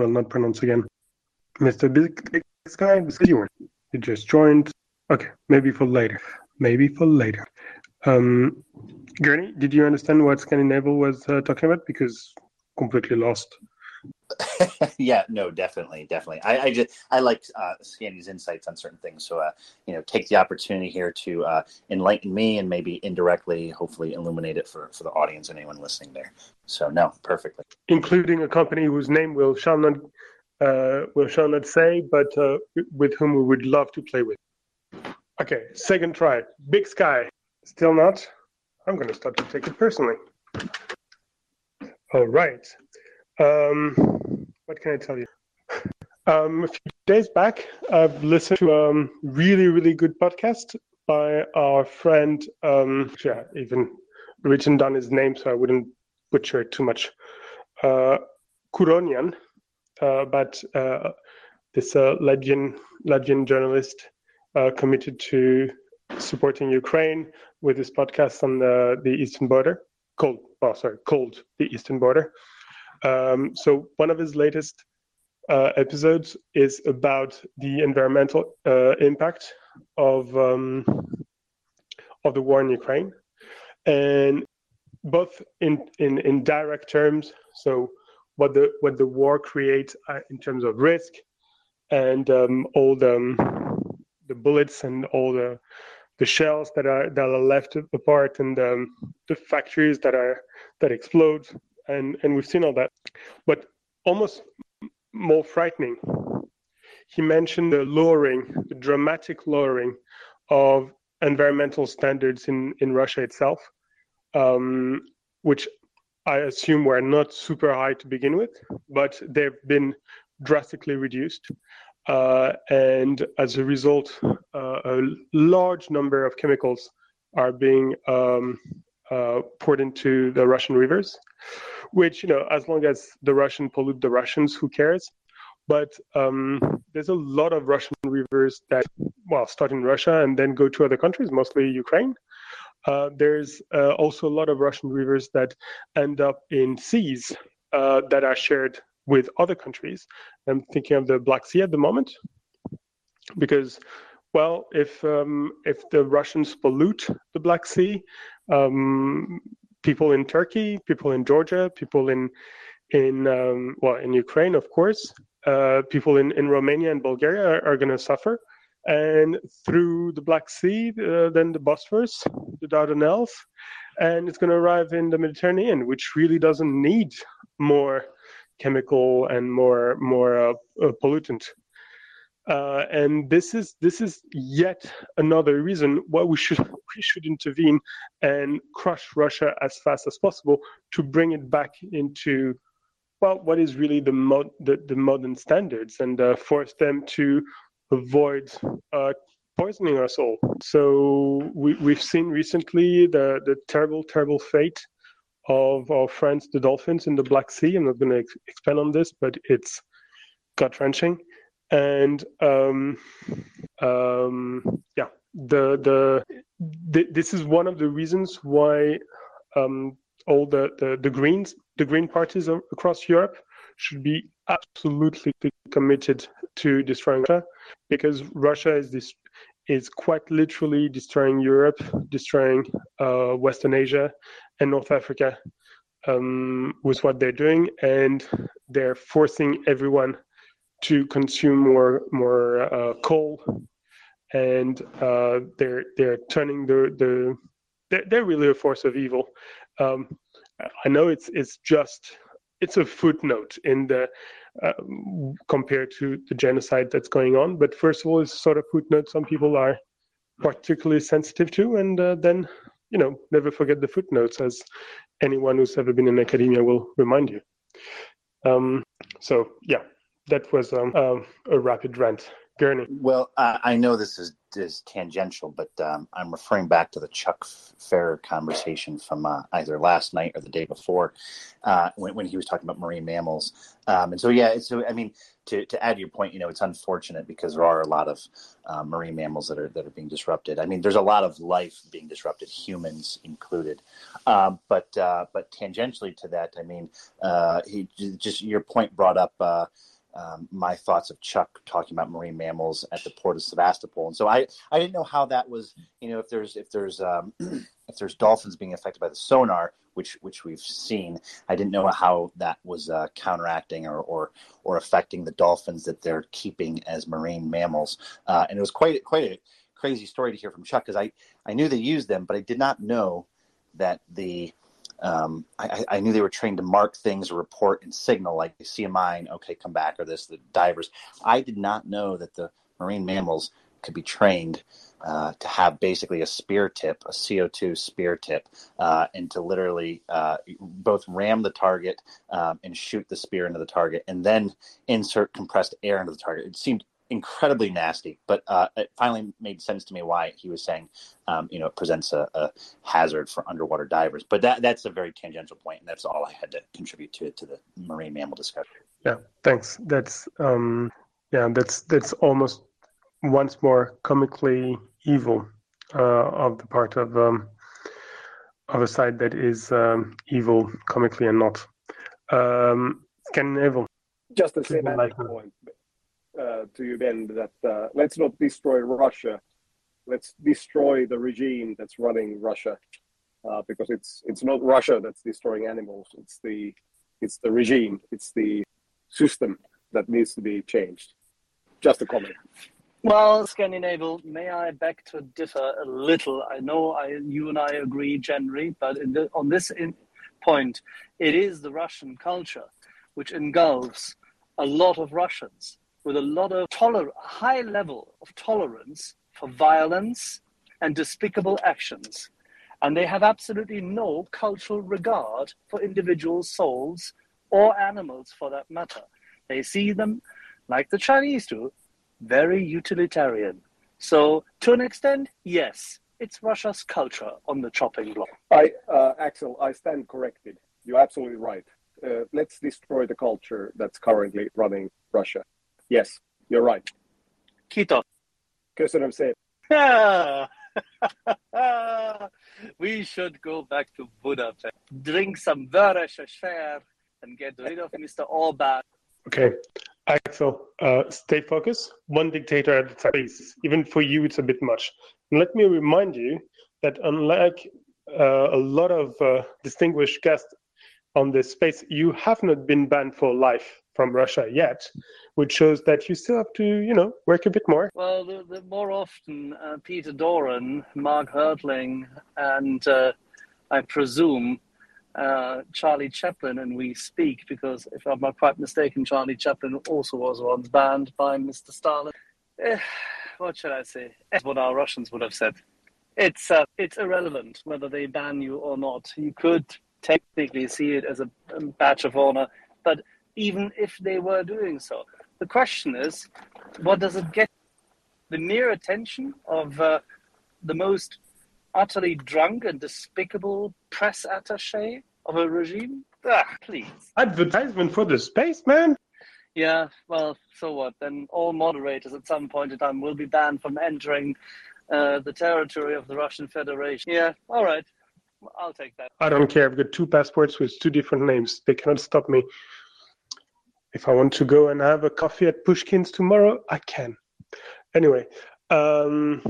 will not pronounce again. Mr. Big Sky, you just joined. Okay, maybe for later. Maybe for later. Um, Gurney, did you understand what Scandinavian was uh, talking about? Because completely lost. yeah, no, definitely, definitely. I, I just I like uh, Scandy's insights on certain things. So, uh, you know, take the opportunity here to uh, enlighten me and maybe indirectly, hopefully, illuminate it for for the audience and anyone listening there. So, no, perfectly. Including a company whose name will shall not uh, will shall not say, but uh, with whom we would love to play with. Okay, second try. Big Sky. Still not. I'm going to start to take it personally. All right. Um, what can I tell you? Um, a few days back, I've listened to a um, really, really good podcast by our friend, um, yeah, even written down his name so I wouldn't butcher it too much, uh, Kuronian, uh, but uh, this uh, Latvian journalist uh, committed to supporting Ukraine with his podcast on the, the eastern border, cold, oh, sorry, cold, the eastern border. Um, so one of his latest uh, episodes is about the environmental uh, impact of um, of the war in Ukraine, and both in, in in direct terms. So what the what the war creates uh, in terms of risk, and um, all the um, the bullets and all the the shells that are that are left apart and um, the factories that are that explode and and we've seen all that. But almost more frightening he mentioned the lowering the dramatic lowering of environmental standards in in russia itself um, which i assume were not super high to begin with but they've been drastically reduced. Uh, and as a result, uh, a large number of chemicals are being um, uh, poured into the Russian rivers, which, you know, as long as the Russian pollute the Russians, who cares? But um, there's a lot of Russian rivers that, well, start in Russia and then go to other countries, mostly Ukraine. Uh, there's uh, also a lot of Russian rivers that end up in seas uh, that are shared with other countries. I'm thinking of the Black Sea at the moment, because, well, if um, if the Russians pollute the Black Sea, um, people in Turkey, people in Georgia, people in in um, well in Ukraine, of course, uh, people in in Romania and Bulgaria are, are going to suffer. And through the Black Sea, uh, then the Bosphorus, the Dardanelles, and it's going to arrive in the Mediterranean, which really doesn't need more chemical and more more uh, uh, pollutant. Uh, and this is this is yet another reason why we should we should intervene and crush Russia as fast as possible to bring it back into well what is really the mod the, the modern standards and uh, force them to avoid uh, poisoning us all. So we, we've seen recently the the terrible terrible fate of our friends the dolphins in the Black Sea. I'm not going to ex- expand on this, but it's gut wrenching. And um, um, yeah, the, the this is one of the reasons why um, all the, the the Greens, the Green parties across Europe, should be absolutely committed to destroying Russia, because Russia is this is quite literally destroying Europe, destroying uh, Western Asia, and North Africa um, with what they're doing, and they're forcing everyone to consume more more uh, coal, and uh, they're they're turning the the they're, they're, really a force of evil. Um, I know it's it's just it's a footnote in the uh, compared to the genocide that's going on. But first of all, it's sort of footnote some people are particularly sensitive to, and uh, then you know, never forget the footnotes, as anyone who's ever been in academia will remind you. Um, so, yeah, that was um, uh, a rapid rant. Gurney. Well, I know this is, is tangential, but um, I'm referring back to the Chuck Pfarrer conversation from uh, either last night or the day before uh, when, when, he was talking about marine mammals. Um, and so, yeah, so I mean, to, to add to your point, you know, it's unfortunate because there are a lot of uh, marine mammals that are that are being disrupted. I mean, there's a lot of life being disrupted, humans included. Um, but uh, but tangentially to that, I mean, uh, he just your point brought up uh, um, my thoughts of Chuck talking about marine mammals at the port of Sevastopol, and so I, I didn't know how that was. You know, if there's if there's um, if there's dolphins being affected by the sonar, which which we've seen, I didn't know how that was uh, counteracting or, or or affecting the dolphins that they're keeping as marine mammals. Uh, and it was quite quite a crazy story to hear from Chuck because I I knew they used them, but I did not know that the um, I, I, knew they were trained to mark things or report and signal, like they see a mine, okay, come back, or this, the divers. I did not know that the marine mammals could be trained uh, to have basically a spear tip, a CO2 spear tip, uh, and to literally uh, both ram the target um, and shoot the spear into the target, and then insert compressed air into the target. It seemed incredibly nasty, but uh, it finally made sense to me why he was saying, um, you know, it presents a, a, hazard for underwater divers. But that that's a very tangential point, and that's all I had to contribute to it to the marine mammal discussion. Yeah, thanks. That's um, yeah, that's that's almost once more comically evil uh, of the part of um, of a side that is um, evil comically and not um, can evil. Just the same like point uh, to you, Ben, that uh, let's not destroy Russia. Let's destroy the regime that's running Russia, uh, because it's it's not Russia that's destroying animals. It's the it's the regime. It's the system that needs to be changed. Just a comment. Well, Scandinavian, may I beg to differ a little? I know I, you and I agree generally, but the, on this in, point, it is the Russian culture which engulfs a lot of Russians with a lot of toler- high level of tolerance for violence and despicable actions. And they have absolutely no cultural regard for individual souls or animals for that matter. They see them, like the Chinese do, very utilitarian. So, to an extent, yes, it's Russia's culture on the chopping block. I, uh, Axel, I stand corrected. You're absolutely right. Uh, let's destroy the culture that's currently running Russia. Yes, you're right. Kito. Köszönöm szépen. we should go back to Budapest, drink some Vörös and get rid of Mr. Orban. Okay, Axel, uh, stay focused. One dictator at a time. Please. Even for you, it's a bit much. And let me remind you that unlike uh, a lot of uh, distinguished guests on this space, you have not been banned for life from Russia yet, which shows that you still have to, you know, work a bit more. Well, the, the more often uh, Peter Doran, Mark Hertling, and uh, I presume uh, Charlie Chaplin and we speak, because if I'm not quite mistaken, Charlie Chaplin also was once banned by Mr. Stalin. Eh, what should I say? That's what our Russians would have said. It's uh, it's irrelevant whether they ban you or not. You could technically see it as a, a badge of honor, but even if they were doing so. The question is, what does it get? The mere attention of uh, the most utterly drunk and despicable press attaché of a regime? Ah, please. Advertisement for the spaceman? Yeah, well, so what? Then all moderators at some point in time will be banned from entering uh, the territory of the Russian Federation. Yeah, all right. I'll take that. I don't care. I've got two passports with two different names. They cannot stop me. If I want to go and have a coffee at Pushkin's tomorrow, I can. Anyway, um,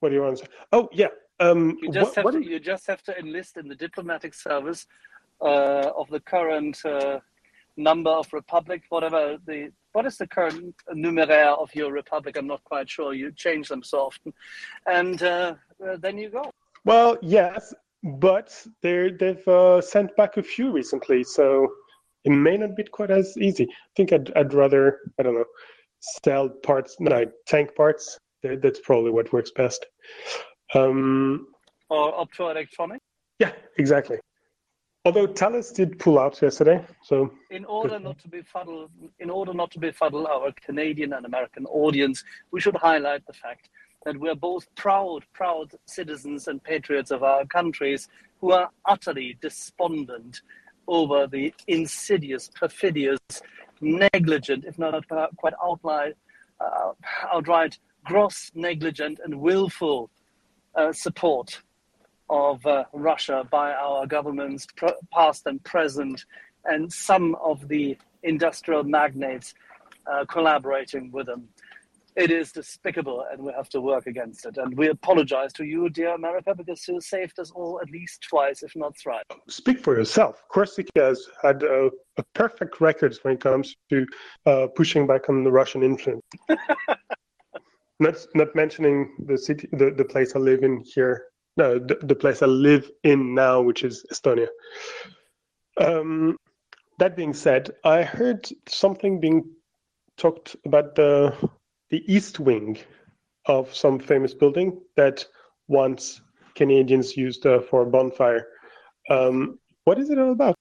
what do you want to say? Oh, yeah. Um, you just what, have to, you just have to enlist in the diplomatic service uh, of the current uh, number of republic, whatever the what is the current numeraire of your republic? I'm not quite sure. You change them so often, and uh, uh then you go. Well, yes, but they they've uh, sent back a few recently, so it may not be quite as easy. I think I'd, I'd rather I don't know sell parts, no, tank parts. That's probably what works best. Um, or optoelectronic. Yeah, exactly. Although Thales did pull out yesterday, so in order not to be befuddle, in order not to befuddle our Canadian and American audience, we should highlight the fact that we're both proud, proud citizens and patriots of our countries who are utterly despondent over the insidious, perfidious, negligent, if not quite outline, uh, outright gross, negligent, and willful uh, support of uh, Russia by our governments, past and present, and some of the industrial magnates uh, collaborating with them. It is despicable, and we have to work against it. And we apologize to you, dear America, because you saved us all at least twice, if not thrice. Speak for yourself. Corsica has had a, a perfect record when it comes to uh, pushing back on the Russian influence. not not mentioning the city, the, the place I live in here. No, the, the place I live in now, which is Estonia. Um, that being said, I heard something being talked about the the east wing of some famous building that once Canadians used uh, for a bonfire. Um, what is it all about?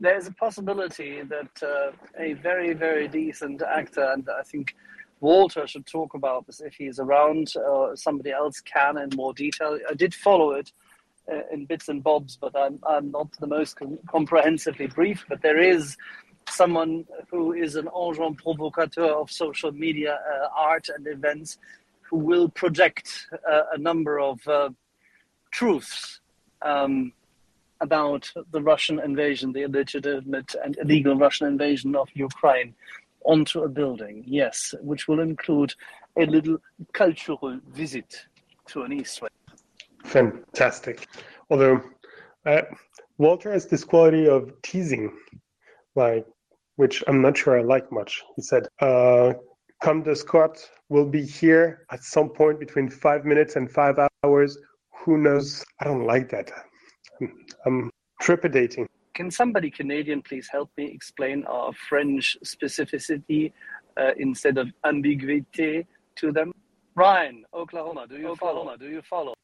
There's a possibility that uh, a very, very decent actor, and I think Walter should talk about this if he's around, or somebody else can in more detail. I did follow it uh, in bits and bobs, but I'm, I'm not the most com- comprehensively brief. But there is someone who is an agent provocateur of social media uh, art and events who will project uh, a number of uh, truths um, about the Russian invasion, the illegitimate and illegal Russian invasion of Ukraine onto a building, yes, which will include a little cultural visit to an East Wing. Fantastic. Although uh, Walter has this quality of teasing like which I'm not sure I like much. He said, uh, "Come the Scott will be here at some point between five minutes and five hours. Who knows? I don't like that. I'm, I'm trepidating." Can somebody Canadian please help me explain our French specificity uh, instead of ambiguity to them? Ryan, Oklahoma, do you Oklahoma, follow? Do you follow?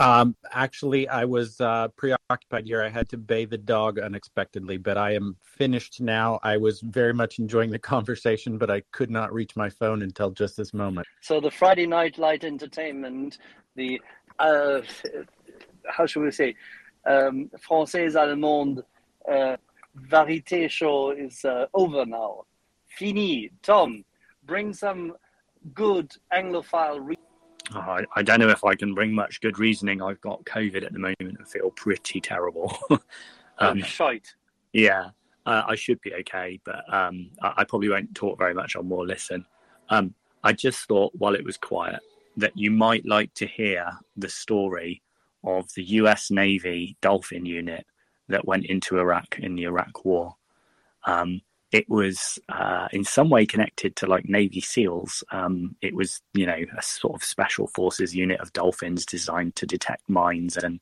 Um, actually, I was uh, preoccupied here. I had to bathe the dog unexpectedly, but I am finished now. I was very much enjoying the conversation, but I could not reach my phone until just this moment. So the Friday night light entertainment, the uh, how should we say, um, Française Allemande uh, Varité show is uh, over now. Fini. Tom, bring some good Anglophile. Re- I, I, don't know if I can bring much good reasoning. I've got COVID at the moment and feel pretty terrible. um, shite. Yeah, uh, I should be okay, but um, I, I, probably won't talk very much. I'll more listen. Um, I just thought while it was quiet that you might like to hear the story of the US Navy Dolphin unit that went into Iraq in the Iraq War. Um, it was uh, in some way connected to like Navy SEALs. Um, it was, you know, a sort of special forces unit of dolphins designed to detect mines and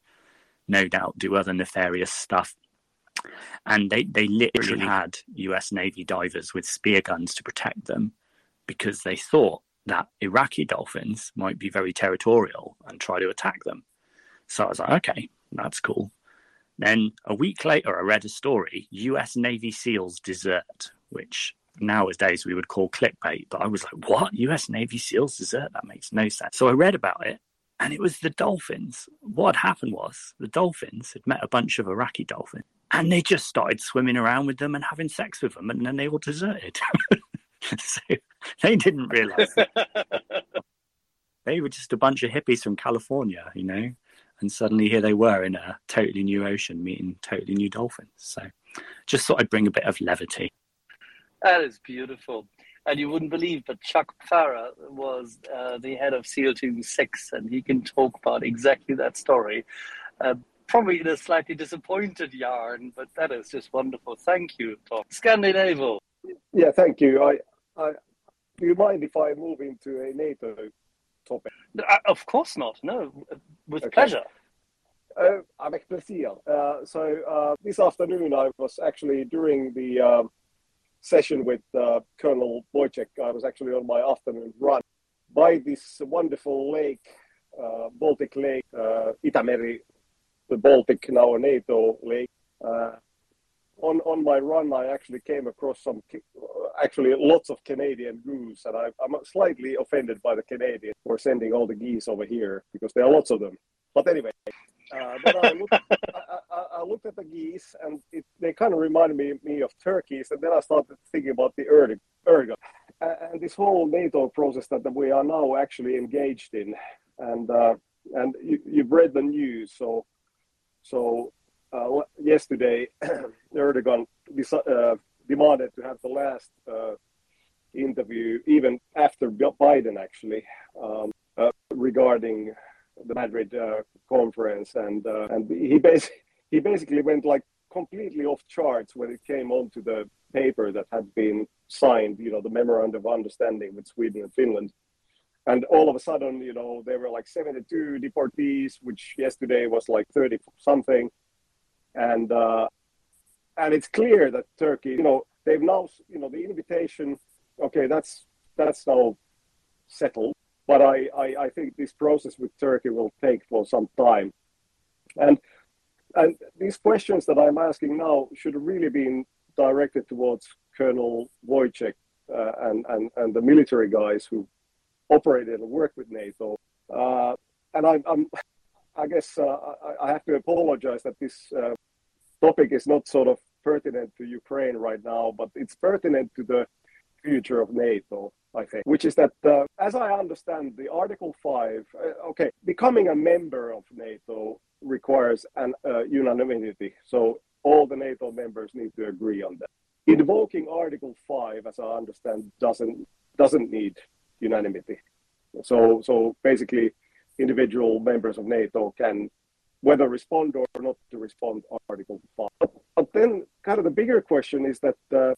no doubt do other nefarious stuff. And they, they literally had US Navy divers with spear guns to protect them because they thought that Iraqi dolphins might be very territorial and try to attack them. So I was like, okay, that's cool. Then a week later, I read a story US Navy SEALs desert, which nowadays we would call clickbait. But I was like, what? US Navy SEALs desert? That makes no sense. So I read about it, and it was the dolphins. What had happened was the dolphins had met a bunch of Iraqi dolphins, and they just started swimming around with them and having sex with them, and then they all deserted. so they didn't realize. they were just a bunch of hippies from California, you know and suddenly here they were in a totally new ocean meeting totally new dolphins. So just thought I'd bring a bit of levity. That is beautiful. And you wouldn't believe, but Chuck Pfarrer was uh, the head of SEAL Team 6, and he can talk about exactly that story. Uh, probably in a slightly disappointed yarn, but that is just wonderful. Thank you, Tom. Scandinavo. Yeah, thank you. I, I, do you mind if I move into a NATO topic? Uh, of course not. No, with okay. pleasure. Uh, avec plaisir. Uh, so uh, this afternoon, I was actually during the um, session with uh, Colonel Wojciech. I was actually on my afternoon run by this wonderful lake, uh, Baltic Lake, uh, Itämeri, the Baltic now NATO lake. On on my run, I actually came across some, actually lots of Canadian goose, and I, am slightly offended by the Canadians for sending all the geese over here because there are lots of them. But anyway, uh, but I, looked, I, I, looked at the geese, and it, they kind of reminded me, me of turkeys, and then I started thinking about the erg, erg and this whole NATO process that we are now actually engaged in, and uh, and you, you've read the news, so so uh, yesterday, Erdogan uh, demanded to have the last uh, interview, even after Biden actually, um, uh, regarding the Madrid uh, conference, and uh, and he basically he basically went like completely off charts when it came onto the paper that had been signed, you know, the memorandum of understanding with Sweden and Finland. And all of a sudden, you know, there were like 72 deportees, which yesterday was like 30 something. And uh, and it's clear that Turkey, you know, they've now, you know, the invitation, okay, that's that's now settled. But I, I, I think this process with Turkey will take for some time. And and these questions that I'm asking now should really been directed towards Colonel Wojciech uh, and, and, and the military guys who operated and worked with NATO. Uh, and I'm, I'm, i guess uh, I, I, have to apologize that this uh, topic is not sort of pertinent to Ukraine right now, but it's pertinent to the future of NATO. I think, which is that, uh, as I understand, the Article 5, uh, okay, becoming a member of NATO requires an uh, unanimity. So all the NATO members need to agree on that. Invoking Article 5, as I understand, doesn't doesn't need unanimity. So so basically, individual members of NATO can whether respond or not to respond Article 5. But, then, kind of the bigger question is that uh,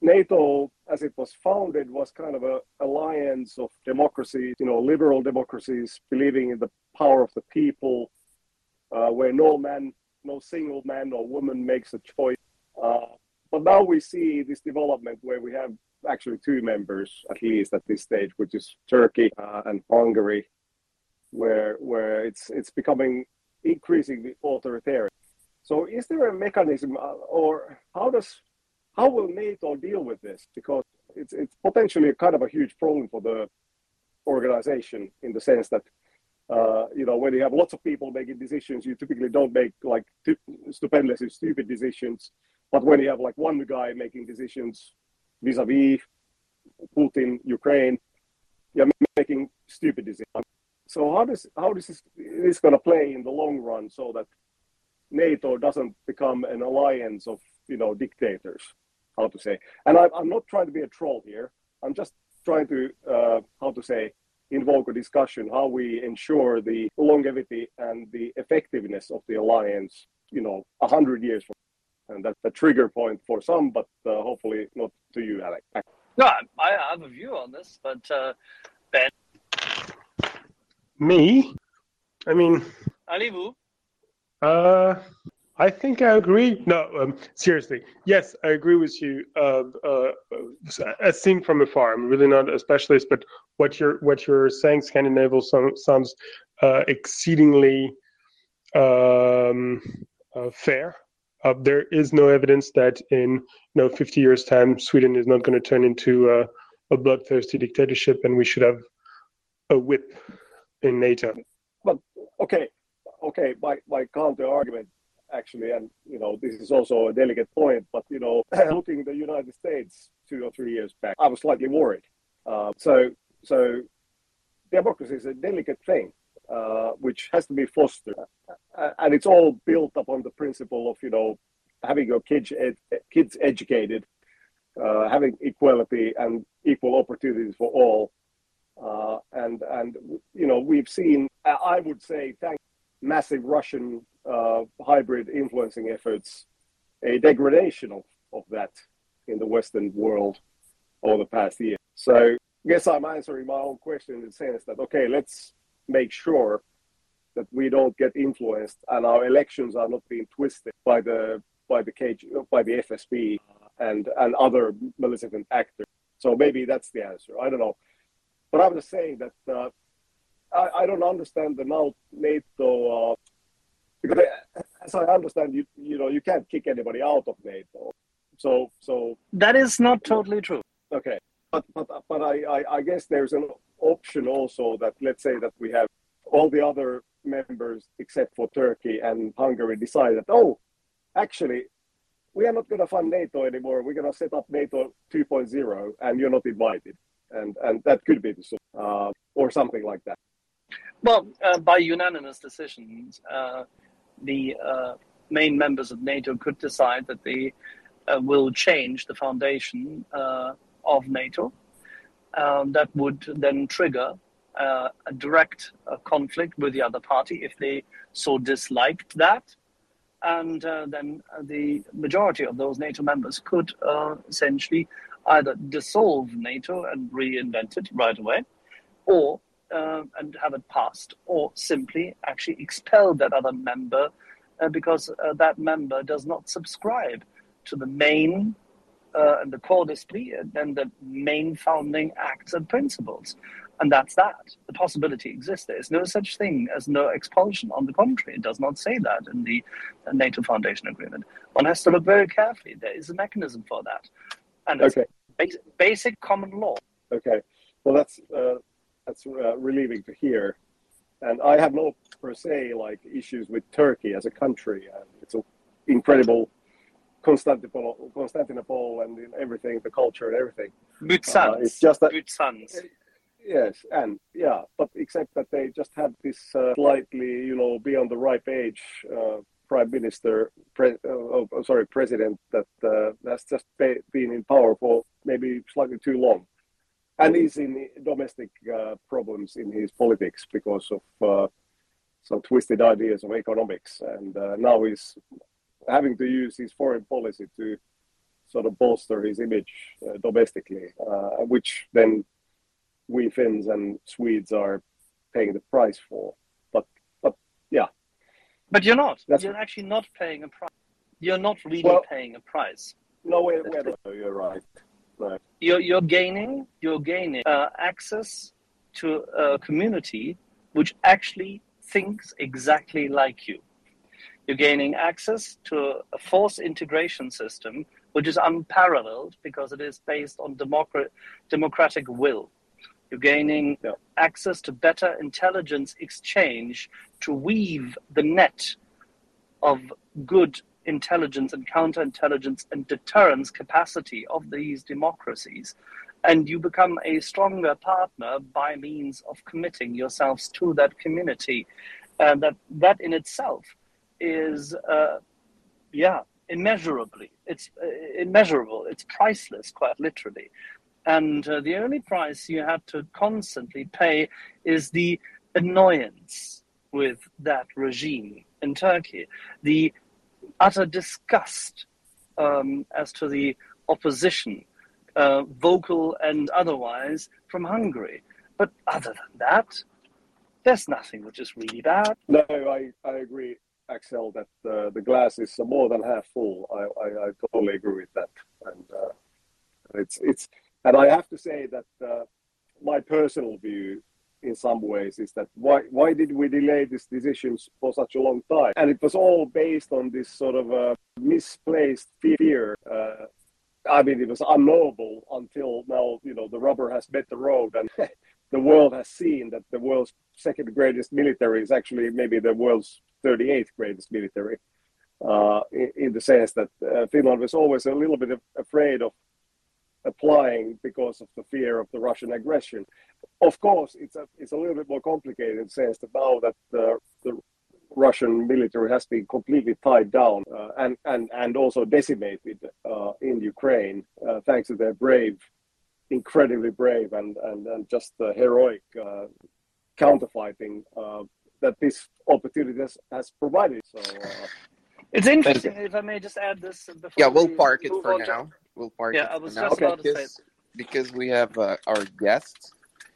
NATO, as it was founded, was kind of an alliance of democracies, you know, liberal democracies believing in the power of the people, uh, where no man, no single man or woman makes a choice. Uh, but now we see this development where we have actually two members, at least at this stage, which is Turkey uh, and Hungary, where where it's it's becoming increasingly authoritarian. So, is there a mechanism, uh, or how does how will NATO deal with this? Because it's it's potentially kind of a huge problem for the organization in the sense that uh, you know, when you have lots of people making decisions, you typically don't make like stupendously stupid decisions. But when you have like one guy making decisions vis-a-vis Putin, Ukraine, you're making stupid decisions. So how does how this, this going to play in the long run so that NATO doesn't become an alliance of you know dictators? How to say? And I, I'm not trying to be a troll here. I'm just trying to uh, how to say invoke a discussion how we ensure the longevity and the effectiveness of the alliance, you know, a hundred years from and that's a trigger point for some, but uh, hopefully not to you, Alex. No, I have a view on this, but uh. Me? I mean. Allez-vous? Uh, I think I agree. No, um, seriously. Yes, I agree with you. Uh, uh, as seen from afar, I'm really not a specialist, but what you're what you're saying, Scandinavian sounds uh, exceedingly um, uh, fair. Uh, there is no evidence that in you know 50 years' time, Sweden is not going to turn into a bloodthirsty dictatorship, and we should have a whip in NATO. But okay, okay. My my counter argument actually, and you know, this is also a delicate point, but you know, looking at the United States two or three years back, I was slightly worried. Uh, so, so democracy is a delicate thing, uh, which has to be fostered, uh, and it's all built upon the principle of you know having your kids ed- kids educated, uh, having equality and equal opportunities for all. Uh, and and you know we've seen I would say thank massive Russian uh, hybrid influencing efforts a degradation of, of that in the Western world over the past year. So I guess I'm answering my own question in the sense that, okay, let's make sure that we don't get influenced and our elections are not being twisted by the by the KG, by the FSB and and other malevolent actors. So maybe that's the answer. I don't know, but I'm just saying that uh, I, I don't understand the now NATO uh, because as I understand, you you know you can't kick anybody out of NATO. So so that is not totally true. Okay, but but but I, I, I guess there's an option also that let's say that we have all the other members except for Turkey and Hungary decide that oh actually we are not going to fund NATO anymore. We're going to set up NATO 2.0, and you're not invited, and and that could be the uh, or something like that. Well, uh, by unanimous decisions, uh, the uh, main members of NATO could decide that they uh, will change the foundation uh, of NATO. Um, that would then trigger a direct conflict with the other party if they so disliked that. And then the majority of those NATO members could essentially either dissolve NATO and reinvent it right away, or um, and have it passed, or simply actually expel that other member uh, because uh, that member does not subscribe to the main uh, and the core display and the main founding acts and principles. And that's that. The possibility exists. There is no such thing as no expulsion. On the contrary, it does not say that in the uh, NATO Foundation Agreement. One has to look very carefully. There is a mechanism for that. And it's okay. basic, basic common law. Okay. Well, that's, uh, that's uh, relieving to hear. And I have no, per se, like issues with Turkey as a country. And it's an incredible Constantinople, Constantinople and everything, the culture and everything. Good sons. Uh, it's just that. Good sons. Yes, and yeah, but except that they just had this uh, slightly, you know, beyond the ripe age uh, prime minister, pre- uh, oh, oh, sorry, president that uh, has just been in power for maybe slightly too long, and he's in domestic uh, problems in his politics because of some twisted ideas of economics, and now he's having to use his foreign policy to sort of bolster his image uh, domestically, uh, which then we Finns and Swedes are paying the price for. But but yeah. But you're not. That's you're actually not paying a price. You're not really well, paying a price. No, wait, wait, wait, you're right. Right. You're you're gaining you're gaining uh, access to a community which actually thinks exactly like you. You're gaining access to a force integration system which is unparalleled because it is based on democrat- democratic will. You're gaining yeah. access to better intelligence exchange to weave the net of good intelligence and counterintelligence and deterrence capacity of these democracies. And you become a stronger partner by means of committing yourselves to that community. And that, that in itself is, uh, yeah, immeasurably. It's uh, immeasurable. It's priceless, quite literally. And uh, the only price you have to constantly pay is the annoyance with that regime in Turkey, the utter disgust um, as to the opposition, uh, vocal and otherwise, from Hungary. But other than that, there's nothing which is really bad. No, I, I agree. Axel, that uh, the glass is more than half full. I, I, I totally agree with that, and uh, it's it's. And I have to say that uh, my personal view, in some ways, is that why why did we delay these decisions for such a long time? And it was all based on this sort of uh, misplaced fear. Uh, I mean, it was unknowable until now. You know, the rubber has met the road, and the world has seen that the world's second greatest military is actually maybe the world's 38th greatest military, uh, in, in, the sense that uh, Finland was always a little bit afraid of applying because of the fear of the Russian aggression. Of course, it's a it's a little bit more complicated in the sense that now that the, the Russian military has been completely tied down uh, and, and, and also decimated uh, in Ukraine, uh, thanks to their brave, incredibly brave and, and, and just heroic uh, counterfighting uh, that this opportunity has, has provided. So uh, it's interesting. If I may just add this. yeah, we'll we park it for now. To... We'll park yeah, it. I was just okay. about to say because we have uh, our guest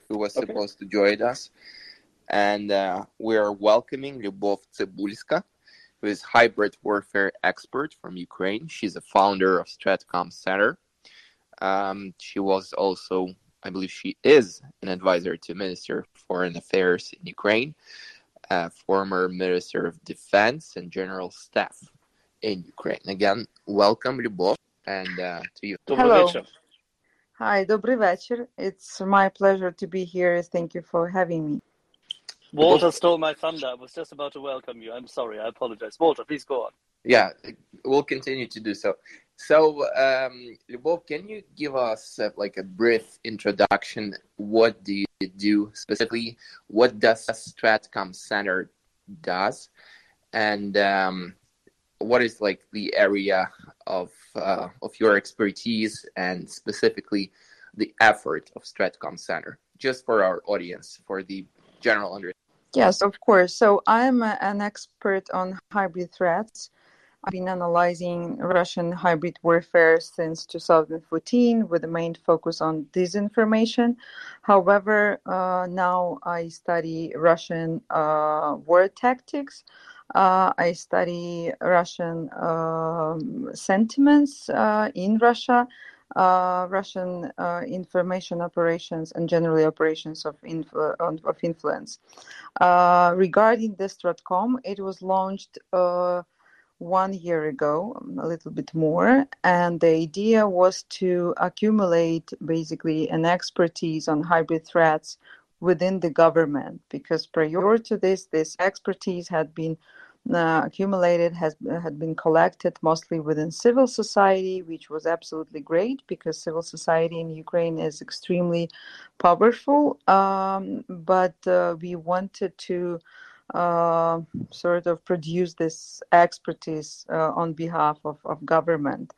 who was okay. supposed to join us, and uh, we are welcoming Lyubov Tsibulska, who is hybrid warfare expert from Ukraine. She's a founder of Stratcom Center. Um, she was also, I believe, she is an advisor to Minister of Foreign Affairs in Ukraine uh, former Minister of Defense and General Staff in Ukraine. Again, welcome, Lyubov, and uh, to you. Hello. Hi, добрый вечер. It's my pleasure to be here. Thank you for having me. Walter stole my thunder. I was just about to welcome you. I'm sorry. I apologize. Walter, please go on. Yeah, we'll continue to do so. So, um, Lyubov, can you give us uh, like a brief introduction? What do you do specifically? What does Stratcom Center does? And um, what is like the area of uh, of your expertise and specifically the effort of Stratcom Center, just for our audience, for the general understanding. Yes, of course. So I'm an expert on hybrid threats. I've been analyzing Russian hybrid warfare since 2014 with the main focus on disinformation. However, uh, now I study Russian uh, war tactics. Uh, I study Russian um, sentiments uh, in Russia, uh, Russian uh, information operations, and generally operations of, of influence. regarding the Stratcom, it was launched one year ago, a little bit more, and the idea was to accumulate basically an expertise on hybrid threats within the government because prior to this, this expertise had been uh, accumulated has had been collected mostly within civil society, which was absolutely great because civil society in Ukraine is extremely powerful. Um, but uh, we wanted to uh, sort of produce this expertise uh, on behalf of, of government.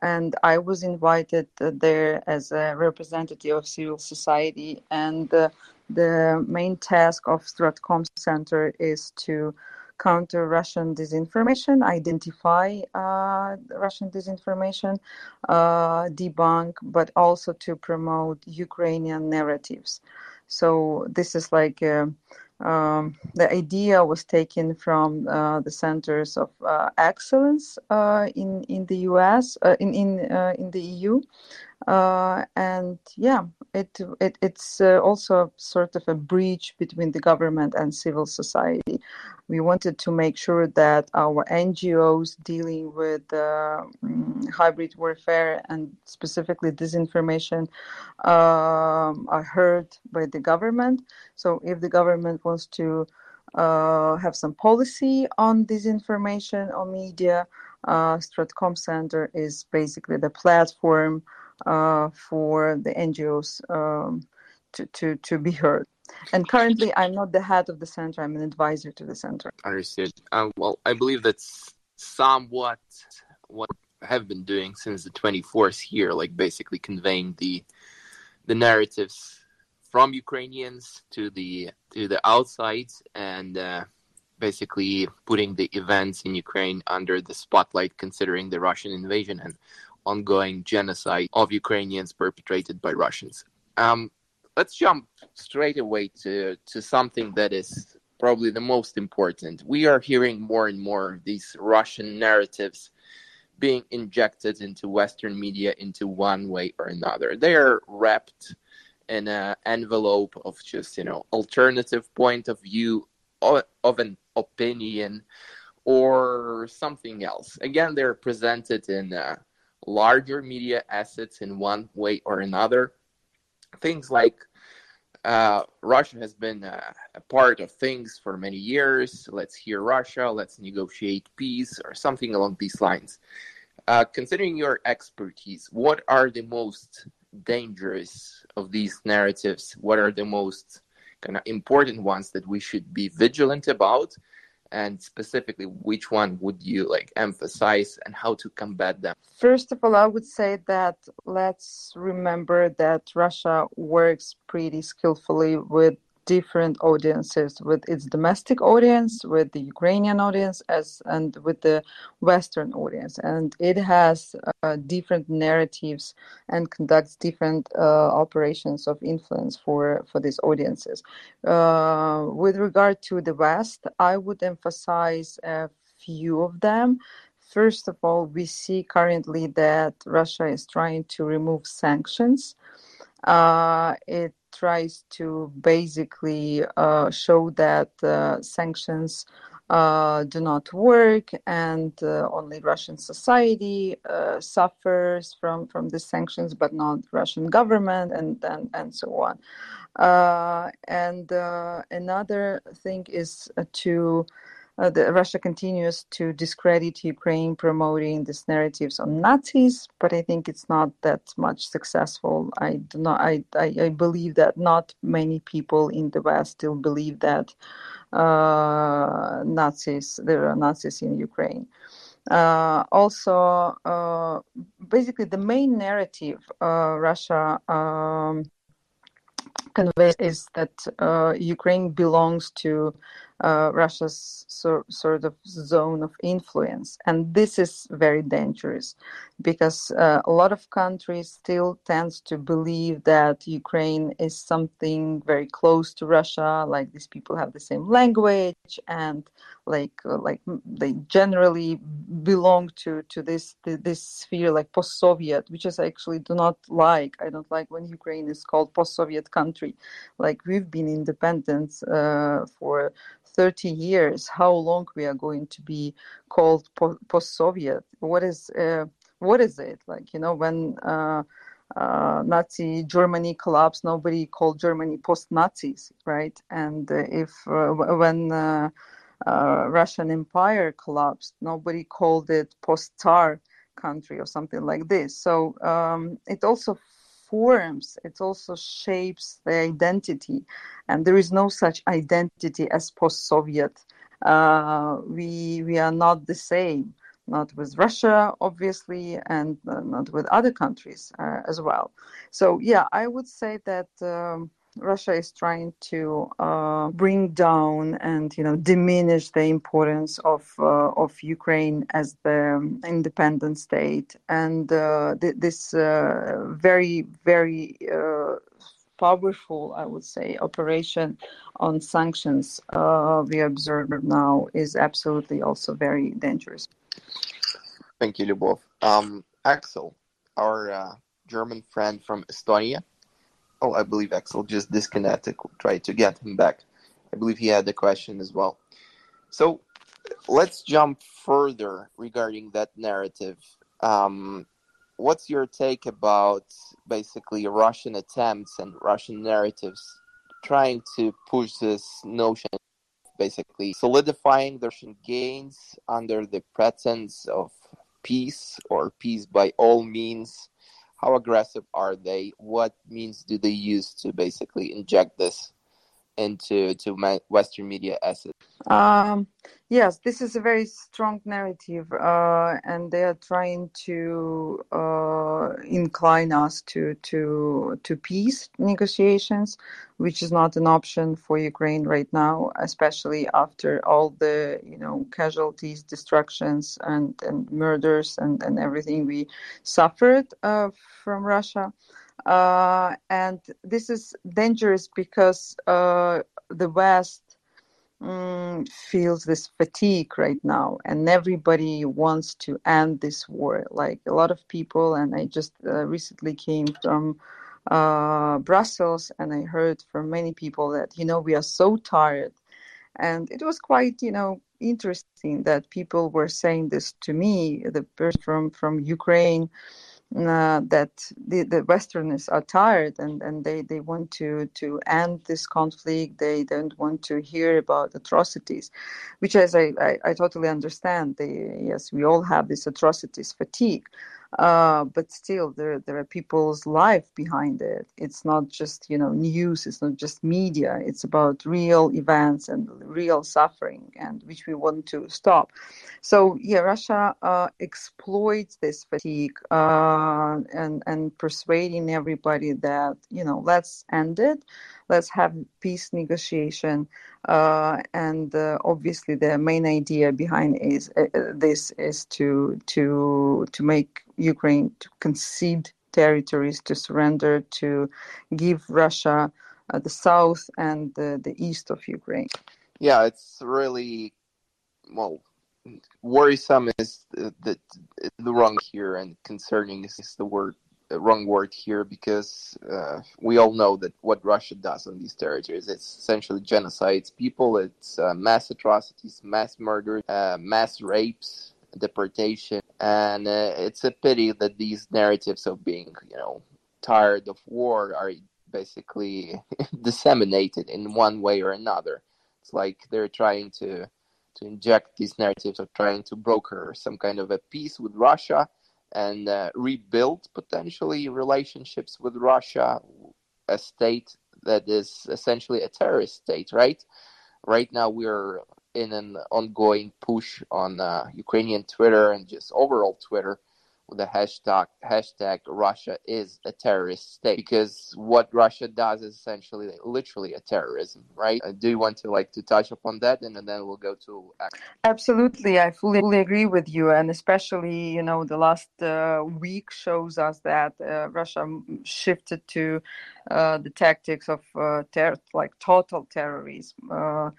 And I was invited uh, there as a representative of civil society. And uh, the main task of Stratcom Center is to counter Russian disinformation, identify uh, Russian disinformation, uh, debunk, but also to promote Ukrainian narratives. So this is like uh, um, the idea was taken from uh, the centers of uh, excellence in in the U.S. In in in the EU, uh, and yeah, it, it it's also sort of a breach between the government and civil society. We wanted to make sure that our NGOs dealing with mm, hybrid warfare and specifically disinformation um, are heard by the government. So if the government wants to uh, have some policy on disinformation or media, uh, Stratcom Center is basically the platform uh, for the NGOs um, to, to, to be heard. And currently, I'm not the head of the center, I'm an advisor to the center. Understood. Um, well, I believe that's somewhat what I have been doing since the 24th here, like basically conveying the the narratives from Ukrainians to the to the outside and uh, basically putting the events in Ukraine under the spotlight, considering the Russian invasion and ongoing genocide of Ukrainians perpetrated by Russians. Um, let's jump straight away to, to something that is probably the most important. We are hearing more and more of these Russian narratives being injected into Western media into one way or another. They are wrapped in an envelope of just, you know, alternative point of view of, an opinion or something else. Again, they're presented in uh, larger media assets in one way or another. Things like uh, Russia has been uh, a part of things for many years. Let's hear Russia, let's negotiate peace, or something along these lines. Uh, considering your expertise, what are the most dangerous of these narratives? What are the most kind of important ones that we should be vigilant about? And specifically which one would you like emphasize and how to combat them? First of all i would say that let's remember that russia works pretty skillfully with different audiences with its domestic audience with the ukrainian audience as and with the western audience. And it has uh, different narratives and conducts different uh, operations of influence for for these audiences. Uh, with regard to the west i would emphasize a few of them. First of all, we see currently that Russia is trying to remove sanctions. Uh, it tries to basically uh, show that uh, sanctions uh, do not work and uh, only Russian society uh, suffers from, from the sanctions, but not Russian government and, and, and so on. Uh, and another thing is to uh, the, Russia continues to discredit Ukraine, promoting these narratives on Nazis, but I think it's not that much successful. I do not. I, I, I believe that not many people in the West still believe that uh, Nazis there are Nazis in Ukraine. Uh, also, uh, basically, the main narrative uh, Russia um, conveys is that Ukraine belongs to uh, Russia's so, sort of zone of influence. And this is very dangerous because uh, a lot of countries still tends to believe that Ukraine is something very close to Russia, like these people have the same language and like uh, like they generally belong to to this this sphere like post-Soviet, which is actually do not like. I don't like when Ukraine is called post-Soviet country. Like we've been independent uh, for 30 years how long we are going to be called post-soviet what is uh, what is it like you know when uh, uh, Nazi Germany collapsed, nobody called Germany post-Nazis, right? And uh, if uh, when uh, Russian Empire collapsed, nobody called it post-Tsar country or something like this. So um, it also forms, it also shapes the identity. And there is no such identity as post Soviet. Uh, we, we are not the same, not with Russia, obviously, and uh, not with other countries uh, as well. So, yeah, I would say that. Um, Russia is trying to uh, bring down and you know diminish the importance of uh, of Ukraine as the independent state, and uh, th- this uh, very very uh, powerful, I would say, operation on sanctions uh, we observe now is absolutely also very dangerous. Thank you, Lubov. Um, Axel, our German friend from Estonia Oh, I believe Axel just disconnected. Try to get him back. I believe he had the question as well. So let's jump further regarding that narrative. Um, what's your take about basically Russian attempts and Russian narratives trying to push this notion, basically solidifying the Russian gains under the pretense of peace or peace by all means? How aggressive are they? What means do they use to basically inject this into to my Western media assets? Um, yes, this is a very strong narrative, uh, and they are trying to uh, incline us to to to peace negotiations, which is not an option for Ukraine right now, especially after all the you know casualties, destructions, and and murders and and everything we suffered uh, from Russia. Uh, and this is dangerous because uh, the West um, feels this fatigue right now, and everybody wants to end this war. Like a lot of people, and I just uh, recently came from uh, Brussels, and I heard from many people that you know we are so tired, and it was quite you know interesting that people were saying this to me. The person from from Ukraine uh, that the, the Westerners are tired and, and they, they want to, to end this conflict. They don't want to hear about atrocities, which as I, I, I totally understand. They, yes, we all have this atrocities fatigue. Uh, but still there there are people's life behind it. It's not just you know news it's not just media. It's about real events and real suffering and which we want to stop. So yeah russia uh, exploits this fatigue uh, and and persuading everybody that you know let's end it. Let's have peace negotiation. Uh, and uh, obviously the main idea behind is uh, this is to to to make Ukraine to concede territories to surrender to give Russia uh, the south and the, the east of Ukraine. Yeah, it's really well worrisome is the, the wrong here and concerning is the word wrong word here because uh, we all know that what Russia does on these territories it's essentially genocides people it's uh, mass atrocities mass murder uh, mass rapes deportation and uh, it's a pity that these narratives of being you know tired of war are basically disseminated in one way or another it's like they're trying to to inject these narratives of trying to broker some kind of a peace with Russia and uh, rebuild potentially relationships with Russia, a state that is essentially a terrorist state, right? Right now, we're in an ongoing push on uh, Ukrainian Twitter and just overall Twitter with the hashtag hashtag Russia is a terrorist state. Because what Russia does is essentially literally a terrorism, right? Uh, do you want to like to touch upon that, and, and then we'll go to. Absolutely, I fully, fully agree with you, and especially you know the last uh, week shows us that uh, Russia shifted to uh, the tactics of uh, ter- like total terrorism. Uh,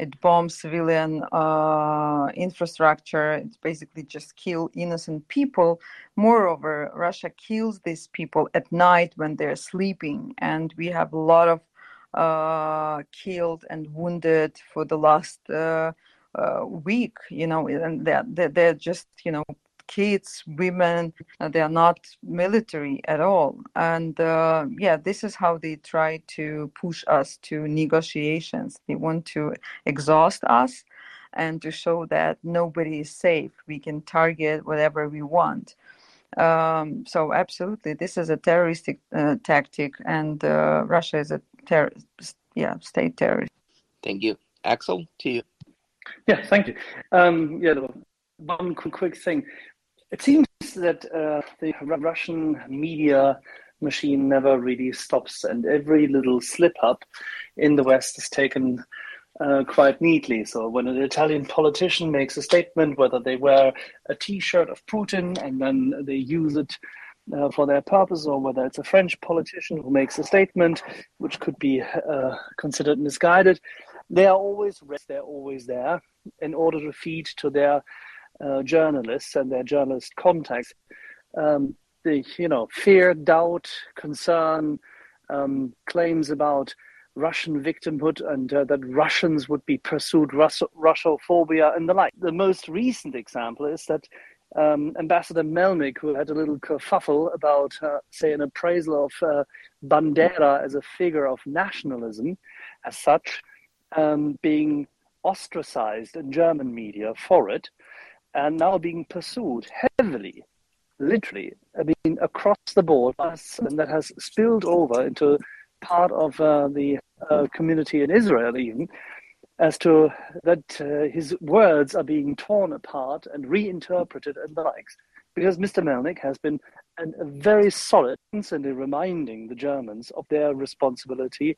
it bombs civilian uh, infrastructure. It basically just kill innocent people. Moreover, Russia kills these people at night when they're sleeping, and we have a lot of uh, killed and wounded for the last uh, uh week. You know, and they're, they're just you know kids, women. Uh, they are not military at all. And uh, yeah, this is how they try to push us to negotiations. They want to exhaust us and to show that nobody is safe. We can target whatever we want. Um, so absolutely, this is a terroristic uh, tactic, and uh, Russia is a terrorist, yeah, state terrorist. Thank you, Axel. To you. Yeah, thank you. Um, yeah, one quick thing. It seems that uh, the Russian media machine never really stops, and every little slip up in the West is taken uh, quite neatly. So when an Italian politician makes a statement, whether they wear a T-shirt of Putin and then they use it uh, for their purpose, or whether it's a French politician who makes a statement which could be uh, considered misguided, they are always they're always there in order to feed to their uh, journalists and their journalist contacts, um, the you know fear, doubt, concern, um, claims about Russian victimhood and uh, that Russians would be pursued, Russ- Russophobia and the like. The most recent example is that um, Ambassador Melnik, who had a little kerfuffle about, uh, say, an appraisal of uh, Bandera as a figure of nationalism, as such, um, being ostracized in German media for it, and now being pursued heavily, literally, I mean, across the board, and that has spilled over into part of uh, the uh, community in Israel, even as to that uh, his words are being torn apart and reinterpreted and the likes. Because Mr. Melnik has been an, a very solid, constantly reminding the Germans of their responsibility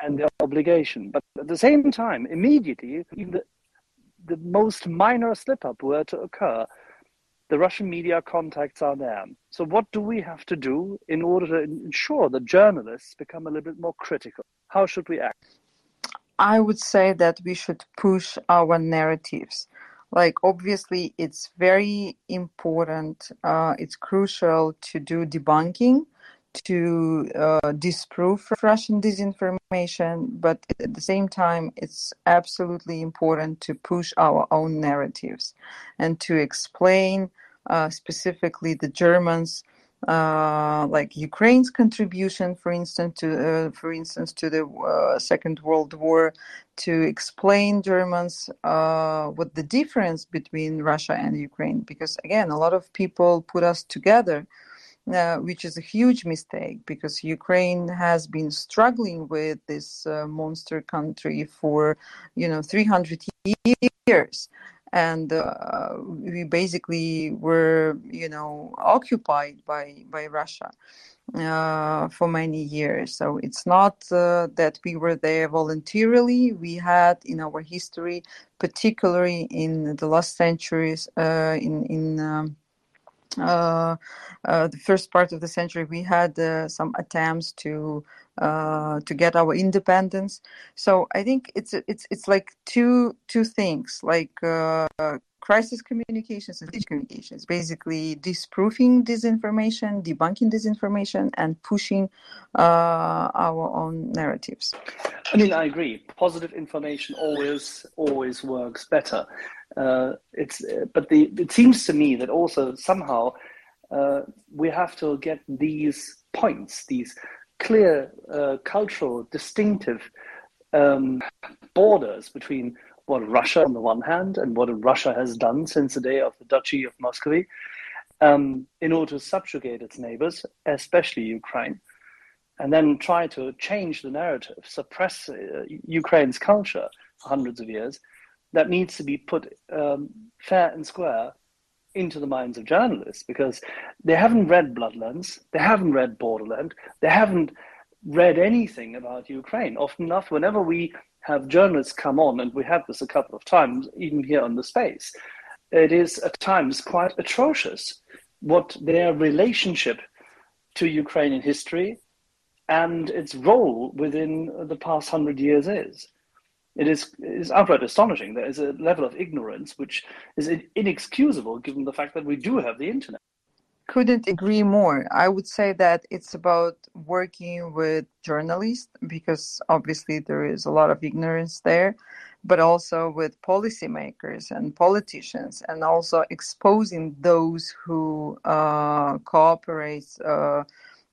and their obligation. But at the same time, immediately, even the the most minor slip up were to occur, the Russian media contacts are there. So, what do we have to do in order to ensure that journalists become a little bit more critical? How should we act? I would say that we should push our narratives. Like, obviously, it's very important, uh, it's crucial to do debunking to uh, disprove Russian disinformation, but at the same time, it's absolutely important to push our own narratives and to explain uh, specifically the Germans. Uh, like Ukraine's contribution, for instance, to uh, for instance to the uh, Second World War, to explain Germans uh, what the difference between Russia and Ukraine, because again, a lot of people put us together uh, which is a huge mistake because Ukraine has been struggling with this uh, monster country for, you know, 300 years. And uh, we basically were, you know, occupied by, by Russia uh, for many years. So it's not uh, that we were there voluntarily. We had in our history, particularly in the last centuries, in in um, uh, uh, the first part of the century, we had uh, some attempts to uh, to get our independence. So I think it's it's it's like two two things, like uh, crisis communications and communications, basically disproving disinformation, debunking disinformation, and pushing uh, our own narratives. I mean, I agree. Positive information always always works better. Uh, it's but the it seems to me that also somehow uh, we have to get these points, these clear uh, cultural distinctive um, borders between what Russia on the one hand and what Russia has done since the day of the Duchy of Muscovy um, in order to subjugate its neighbors, especially Ukraine, and then try to change the narrative, suppress uh, Ukraine's culture for hundreds of years, that needs to be put um, fair and square into the minds of journalists because they haven't read Bloodlands, they haven't read Borderland, they haven't read anything about Ukraine. Often enough, whenever we have journalists come on, and we have this a couple of times, even here on the space, it is at times quite atrocious what their relationship to Ukrainian history and its role within the past hundred years is. It is, is outright astonishing. There is a level of ignorance which is inexcusable given the fact that we do have the internet. Couldn't agree more. I would say that it's about working with journalists because obviously there is a lot of ignorance there, but also with policymakers and politicians, and also exposing those who uh, cooperate uh,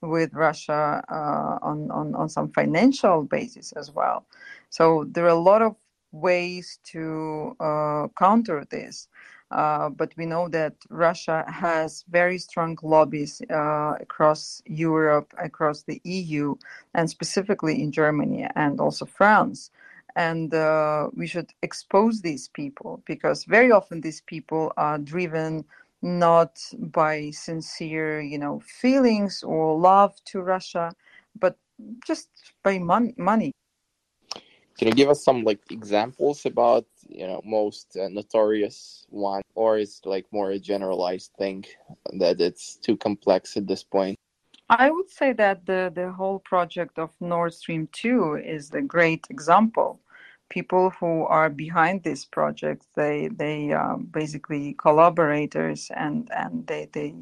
with Russia uh, on, on, on some financial basis as well. So there are a lot of ways to uh, counter this. Uh, but we know that Russia has very strong lobbies uh, across Europe, across the EU, and specifically in Germany and also France. And uh, we should expose these people because very often these people are driven not by sincere, you know, feelings or love to Russia, but just by mon- money. Can you give us some like examples about you know most uh, notorious one, or is like more a generalized thing that it's too complex at this point? I would say that the the whole project of Nord Stream two is a great example people who are behind this project they they uh, basically collaborators and and they they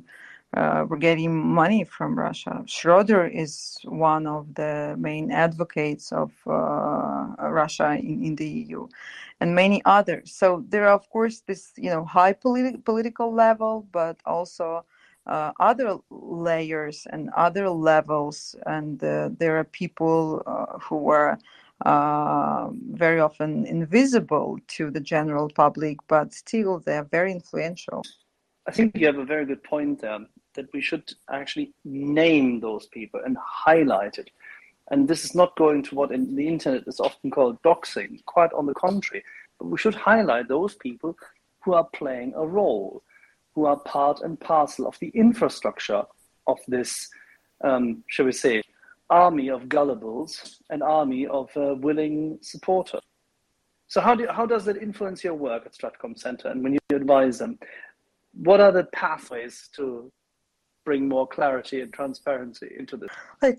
uh, were getting money from Russia. Schroeder is one of the main advocates of uh, Russia in, in, the EU, and many others. So there are, of course, this you know high politi- political level, but also uh, other layers and other levels, and uh, there are people uh, who are uh, very often invisible to the general public, but still they're very influential. I think you have a very good point there that we should actually name those people and highlight it. And this is not going to what in the internet is often called doxing, quite on the contrary. But we should highlight those people who are playing a role, who are part and parcel of the infrastructure of this, um, shall we say, army of gullibles, an army of uh, willing supporters. So how, do, how does that influence your work at Stratcom Center? And when you advise them, what are the pathways to bring more clarity and transparency into this?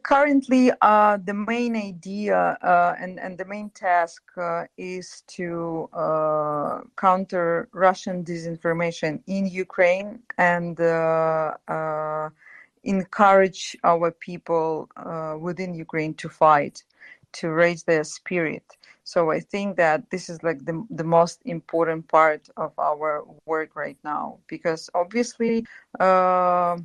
Currently, uh, the main idea uh, and, and the main task uh, is to uh, counter Russian disinformation in Ukraine and uh, uh, encourage our people uh, within Ukraine to fight, to raise their spirit. So I think that this is like the, the most important part of our work right now, because obviously, uh,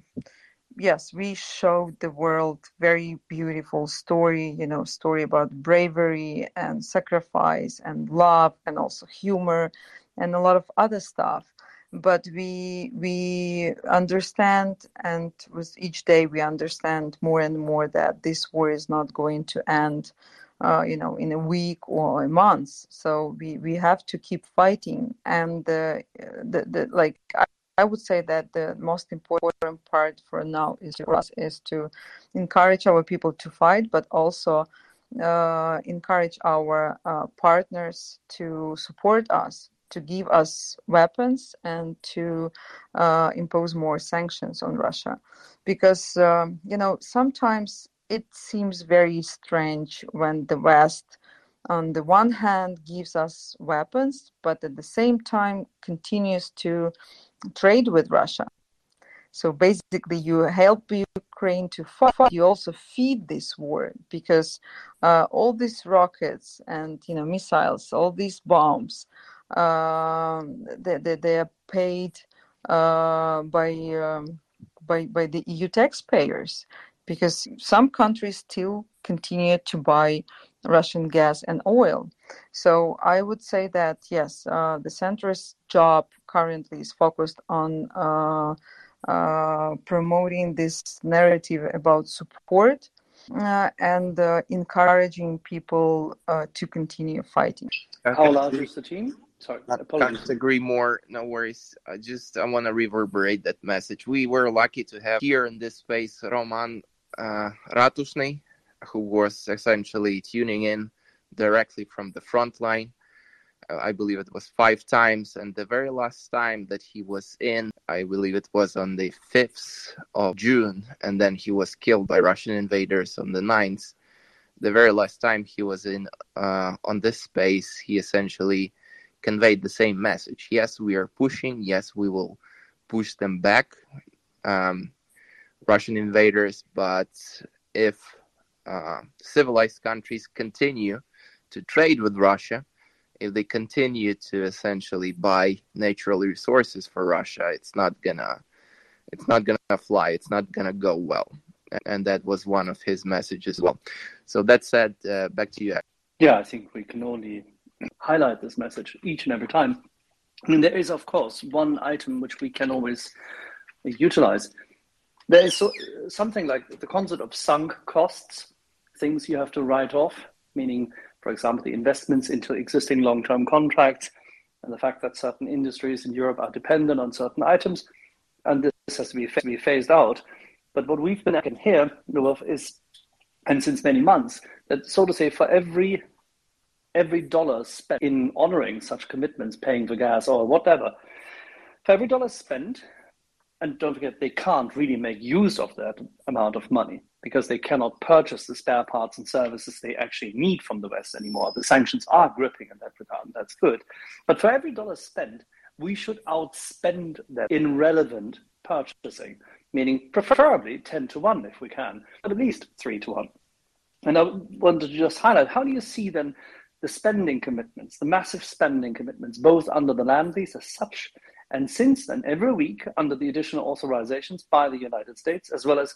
yes, we showed the world very beautiful story, you know, story about bravery and sacrifice and love and also humor and a lot of other stuff but we we understand and with each day we understand more and more that this war is not going to end uh, you know in a week or a month. So we we have to keep fighting. And the the, the like I, I would say that the most important part for now is for us is to encourage our people to fight but also uh, encourage our uh, partners to support us to give us weapons and to uh, impose more sanctions on Russia. Because, um, you know, sometimes it seems very strange when the West, on the one hand, gives us weapons, but at the same time continues to trade with Russia. So basically, you help Ukraine to fight. You also feed this war because uh, all these rockets and you know missiles, all these bombs, they, they, they, are paid uh, by, um, by, by the EU taxpayers because some countries still continue to buy Russian gas and oil. So I would say that yes, uh, the center's job currently is focused on uh, uh, promoting this narrative about support uh, and uh, encouraging people uh, to continue fighting. How large is the team? Sorry, I apologies. can't agree more. No worries. I just I want to reverberate that message. We were lucky to have here in this space Roman uh, Ratushny, who was essentially tuning in directly from the front line. Uh, I believe it was five times, and the very last time that he was in, I believe it was on the 5th of June, and then he was killed by Russian invaders on the 9th. The very last time he was in uh, on this space, he essentially conveyed the same message. Yes, we are pushing. Yes, we will push them back, um, Russian invaders. But if uh, civilized countries continue to trade with Russia, if they continue to essentially buy natural resources for Russia, it's not gonna, it's not gonna fly. It's not gonna go well. And that was one of his messages as well. So that said, uh, back to you. Yeah, I think we can only highlight this message each and every time. I mean, there is, of course, one item which we can always utilize. There is so, something like the concept of sunk costs, things you have to write off, meaning, for example, the investments into existing long term contracts and the fact that certain industries in Europe are dependent on certain items, and this has to be, to be phased out. But what we've been at here, Lvov, is, and since many months, that so to say, for every every dollar spent in honoring such commitments, paying for gas or whatever, for every dollar spent, and don't forget, they can't really make use of that amount of money because they cannot purchase the spare parts and services they actually need from the West anymore. The sanctions are gripping in that regard, and that's good. But for every dollar spent, we should outspend them in relevant purchasing, meaning preferably 10 to 1 if we can, but at least 3 to 1. And I wanted to just highlight how do you see then the spending commitments, the massive spending commitments, both under the lend lease as such, and since then, every week under the additional authorizations by the United States, as well as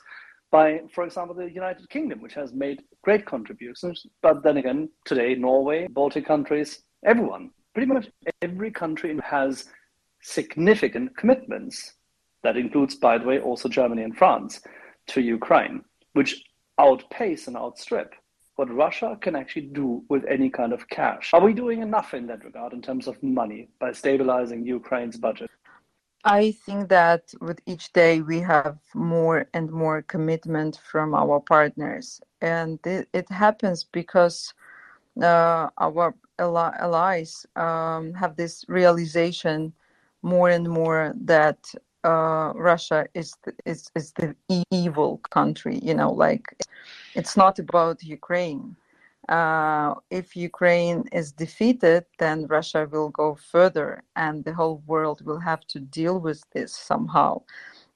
by, for example, the United Kingdom, which has made great contributions. But then again, today, Norway, Baltic countries, everyone, pretty much every country has significant commitments. That includes, by the way, also Germany and France to Ukraine, which outpace and outstrip what Russia can actually do with any kind of cash. Are we doing enough in that regard in terms of money by stabilizing Ukraine's budget? I think that with each day we have more and more commitment from our partners, and it, it happens because uh, our allies um, have this realization more and more that uh, Russia is the, is is the evil country. You know, like it's not about Ukraine. Uh, if Ukraine is defeated, then Russia will go further, and the whole world will have to deal with this somehow.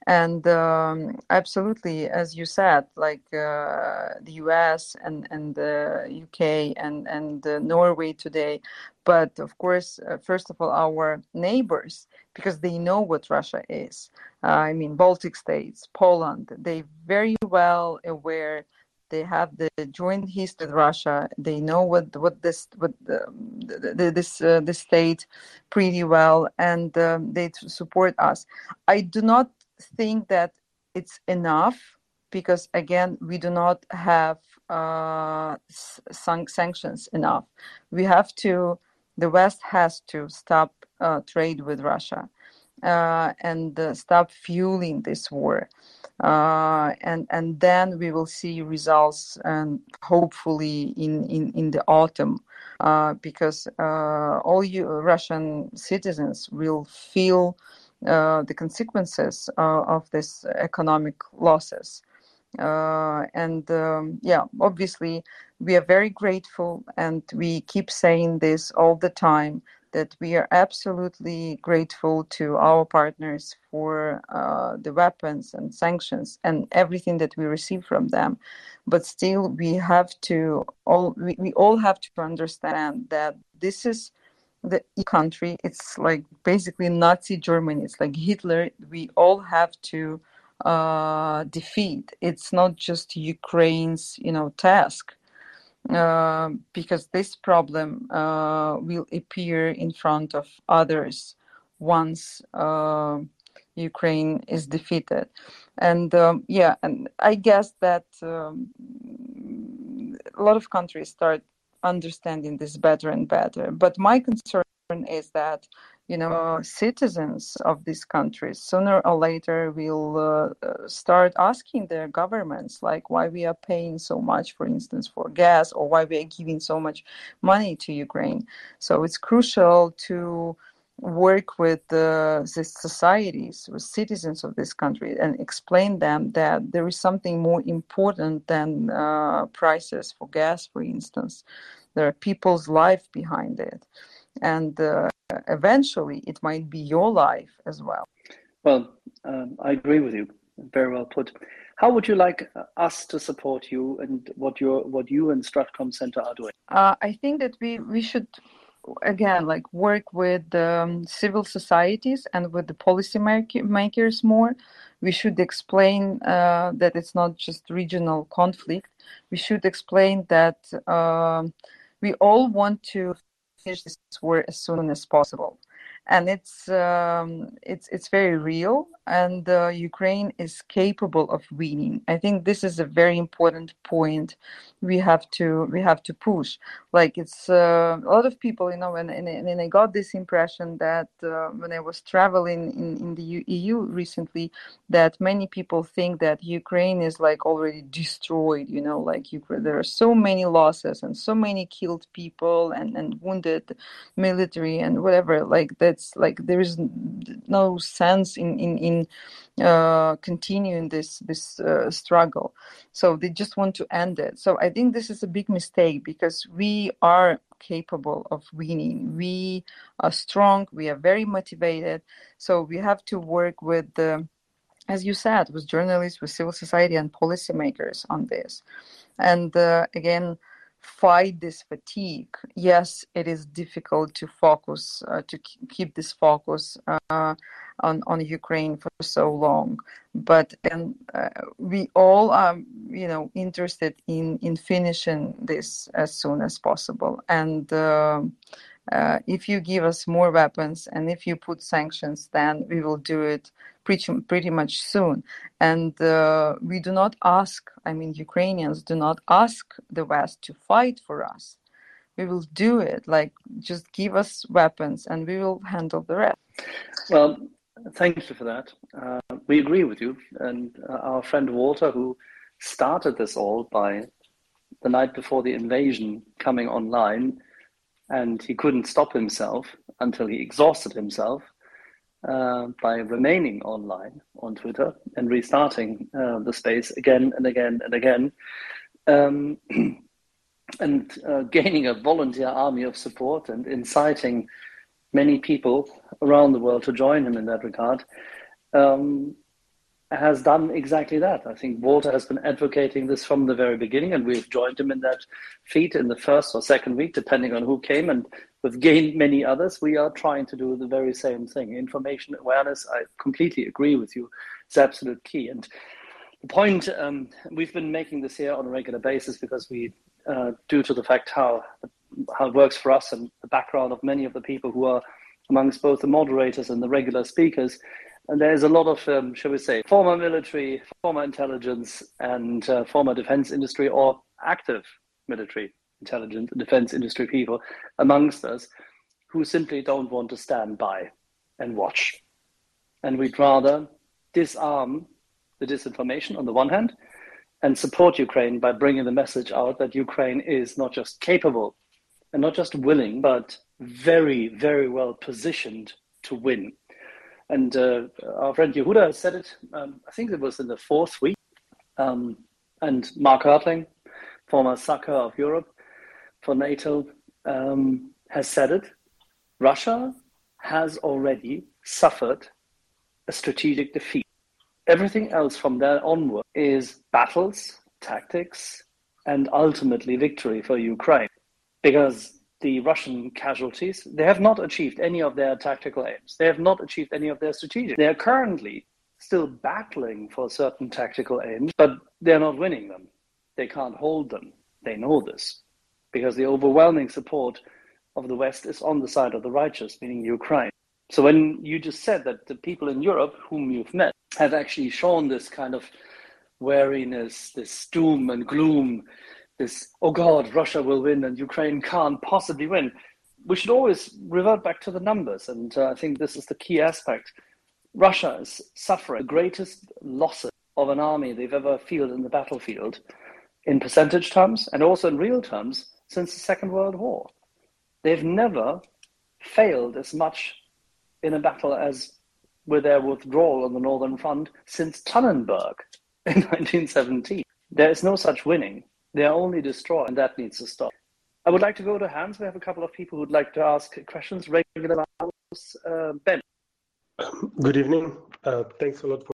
And um, absolutely, as you said, like uh, the U.S. and and the U.K. and and uh, Norway today, but of course, uh, first of all, our neighbors, because they know what Russia is. Uh, I mean, Baltic states, Poland, they very well aware they have the joint history with Russia. They know what what this what the, the, this uh, this state pretty well, and um, they support us. I do not think that it's enough because again we do not have uh, sanctions enough. We have to. The West has to stop uh, trade with Russia uh, and uh, stop fueling this war uh, and and then we will see results and hopefully in in, in the autumn uh, because uh, all you Russian citizens will feel the consequences uh, of this economic losses. Uh, and um, yeah, obviously, we are very grateful, and we keep saying this all the time that we are absolutely grateful to our partners for uh, the weapons and sanctions and everything that we receive from them. But still, we have to all we, we all have to understand that this is the country. It's like basically Nazi Germany. It's like Hitler. We all have to uh, defeat. It's not just Ukraine's, you know, task uh, because this problem uh, will appear in front of others once uh, Ukraine is defeated. And um, yeah, and I guess that um, a lot of countries start understanding this better and better. But my concern is that you know citizens of these countries sooner or later will uh, uh, start asking their governments like why we are paying so much for instance for gas or why we are giving so much money to ukraine so it's crucial to work with uh, the societies with citizens of this country and explain them that there is something more important than uh, prices for gas for instance there are people's life behind it and uh, eventually it might be your life as well. Well, um, I agree with you. Very well put. How would you like uh, us to support you, and what your what you and Stratcom Center are doing? Uh, I think that we we should again like work with um, civil societies and with the policy makers more. We should explain uh, that it's not just regional conflict. We should explain that uh, we all want to finish this war as soon as possible and it's um, it's it's very real and uh, Ukraine is capable of winning. I think this is a very important point we have to we have to push. Like it's uh, a lot of people, you know, and, and, and I got this impression that uh, when I was traveling in, in the EU recently, that many people think that Ukraine is like already destroyed, you know, like Ukraine, there are so many losses and so many killed people and, and wounded military and whatever. Like that's like there is no sense in, in, in uh, continuing this this uh, struggle. So they just want to end it. So I think this is a big mistake because we are capable of winning. We are strong. We are very motivated. So we have to work with the, as you said, with journalists, with civil society, and policymakers on this. And uh, again fight this fatigue. Yes, it is difficult to focus, uh, to keep this focus uh, on, on Ukraine for so long, but and uh, we all are, you know, interested in in finishing this as soon as possible. And um, uh, if you give us more weapons and if you put sanctions, then we will do it pretty, pretty much soon. And uh, we do not ask, I mean, Ukrainians do not ask the West to fight for us. We will do it. Like, just give us weapons and we will handle the rest. Well, thank you for that. Uh, we agree with you. And uh, our friend Walter, who started this all by the night before the invasion coming online, and he couldn't stop himself until he exhausted himself uh, by remaining online on Twitter and restarting uh, the space again and again and again, um, and uh, gaining a volunteer army of support and inciting many people around the world to join him in that regard. Um, has done exactly that. I think Walter has been advocating this from the very beginning, and we've joined him in that feat in the first or second week, depending on who came. And we've gained many others. We are trying to do the very same thing. Information awareness, I completely agree with you, is absolute key. And the point, um, we've been making this here on a regular basis because we, uh, due to the fact how, how it works for us and the background of many of the people who are amongst both the moderators and the regular speakers, and there's a lot of, um, shall we say, former military, former intelligence, and uh, former defense industry or active military intelligence and defense industry people amongst us who simply don't want to stand by and watch. And we'd rather disarm the disinformation on the one hand and support Ukraine by bringing the message out that Ukraine is not just capable and not just willing, but very, very well positioned to win. And uh, our friend Yehuda said it, um, I think it was in the fourth week. Um, and Mark Hertling, former SACEUR of Europe for NATO, um, has said it. Russia has already suffered a strategic defeat. Everything else from there onward is battles, tactics, and ultimately victory for Ukraine. Because the Russian casualties, they have not achieved any of their tactical aims. They have not achieved any of their strategic. They are currently still battling for certain tactical aims, but they're not winning them. They can't hold them. They know this because the overwhelming support of the West is on the side of the righteous, meaning Ukraine. So when you just said that the people in Europe whom you've met have actually shown this kind of wariness, this doom and gloom, this, oh God, Russia will win and Ukraine can't possibly win. we should always revert back to the numbers, and uh, I think this is the key aspect. Russia is suffering the greatest losses of an army they've ever fielded in the battlefield in percentage terms and also in real terms since the Second World War. They've never failed as much in a battle as with their withdrawal on the Northern Front since Tannenberg in 1917. There is no such winning. They are only destroyed, and that needs to stop. I would like to go to Hans. We have a couple of people who'd like to ask questions. Regular uh, Ben. Good evening. Uh, thanks a lot for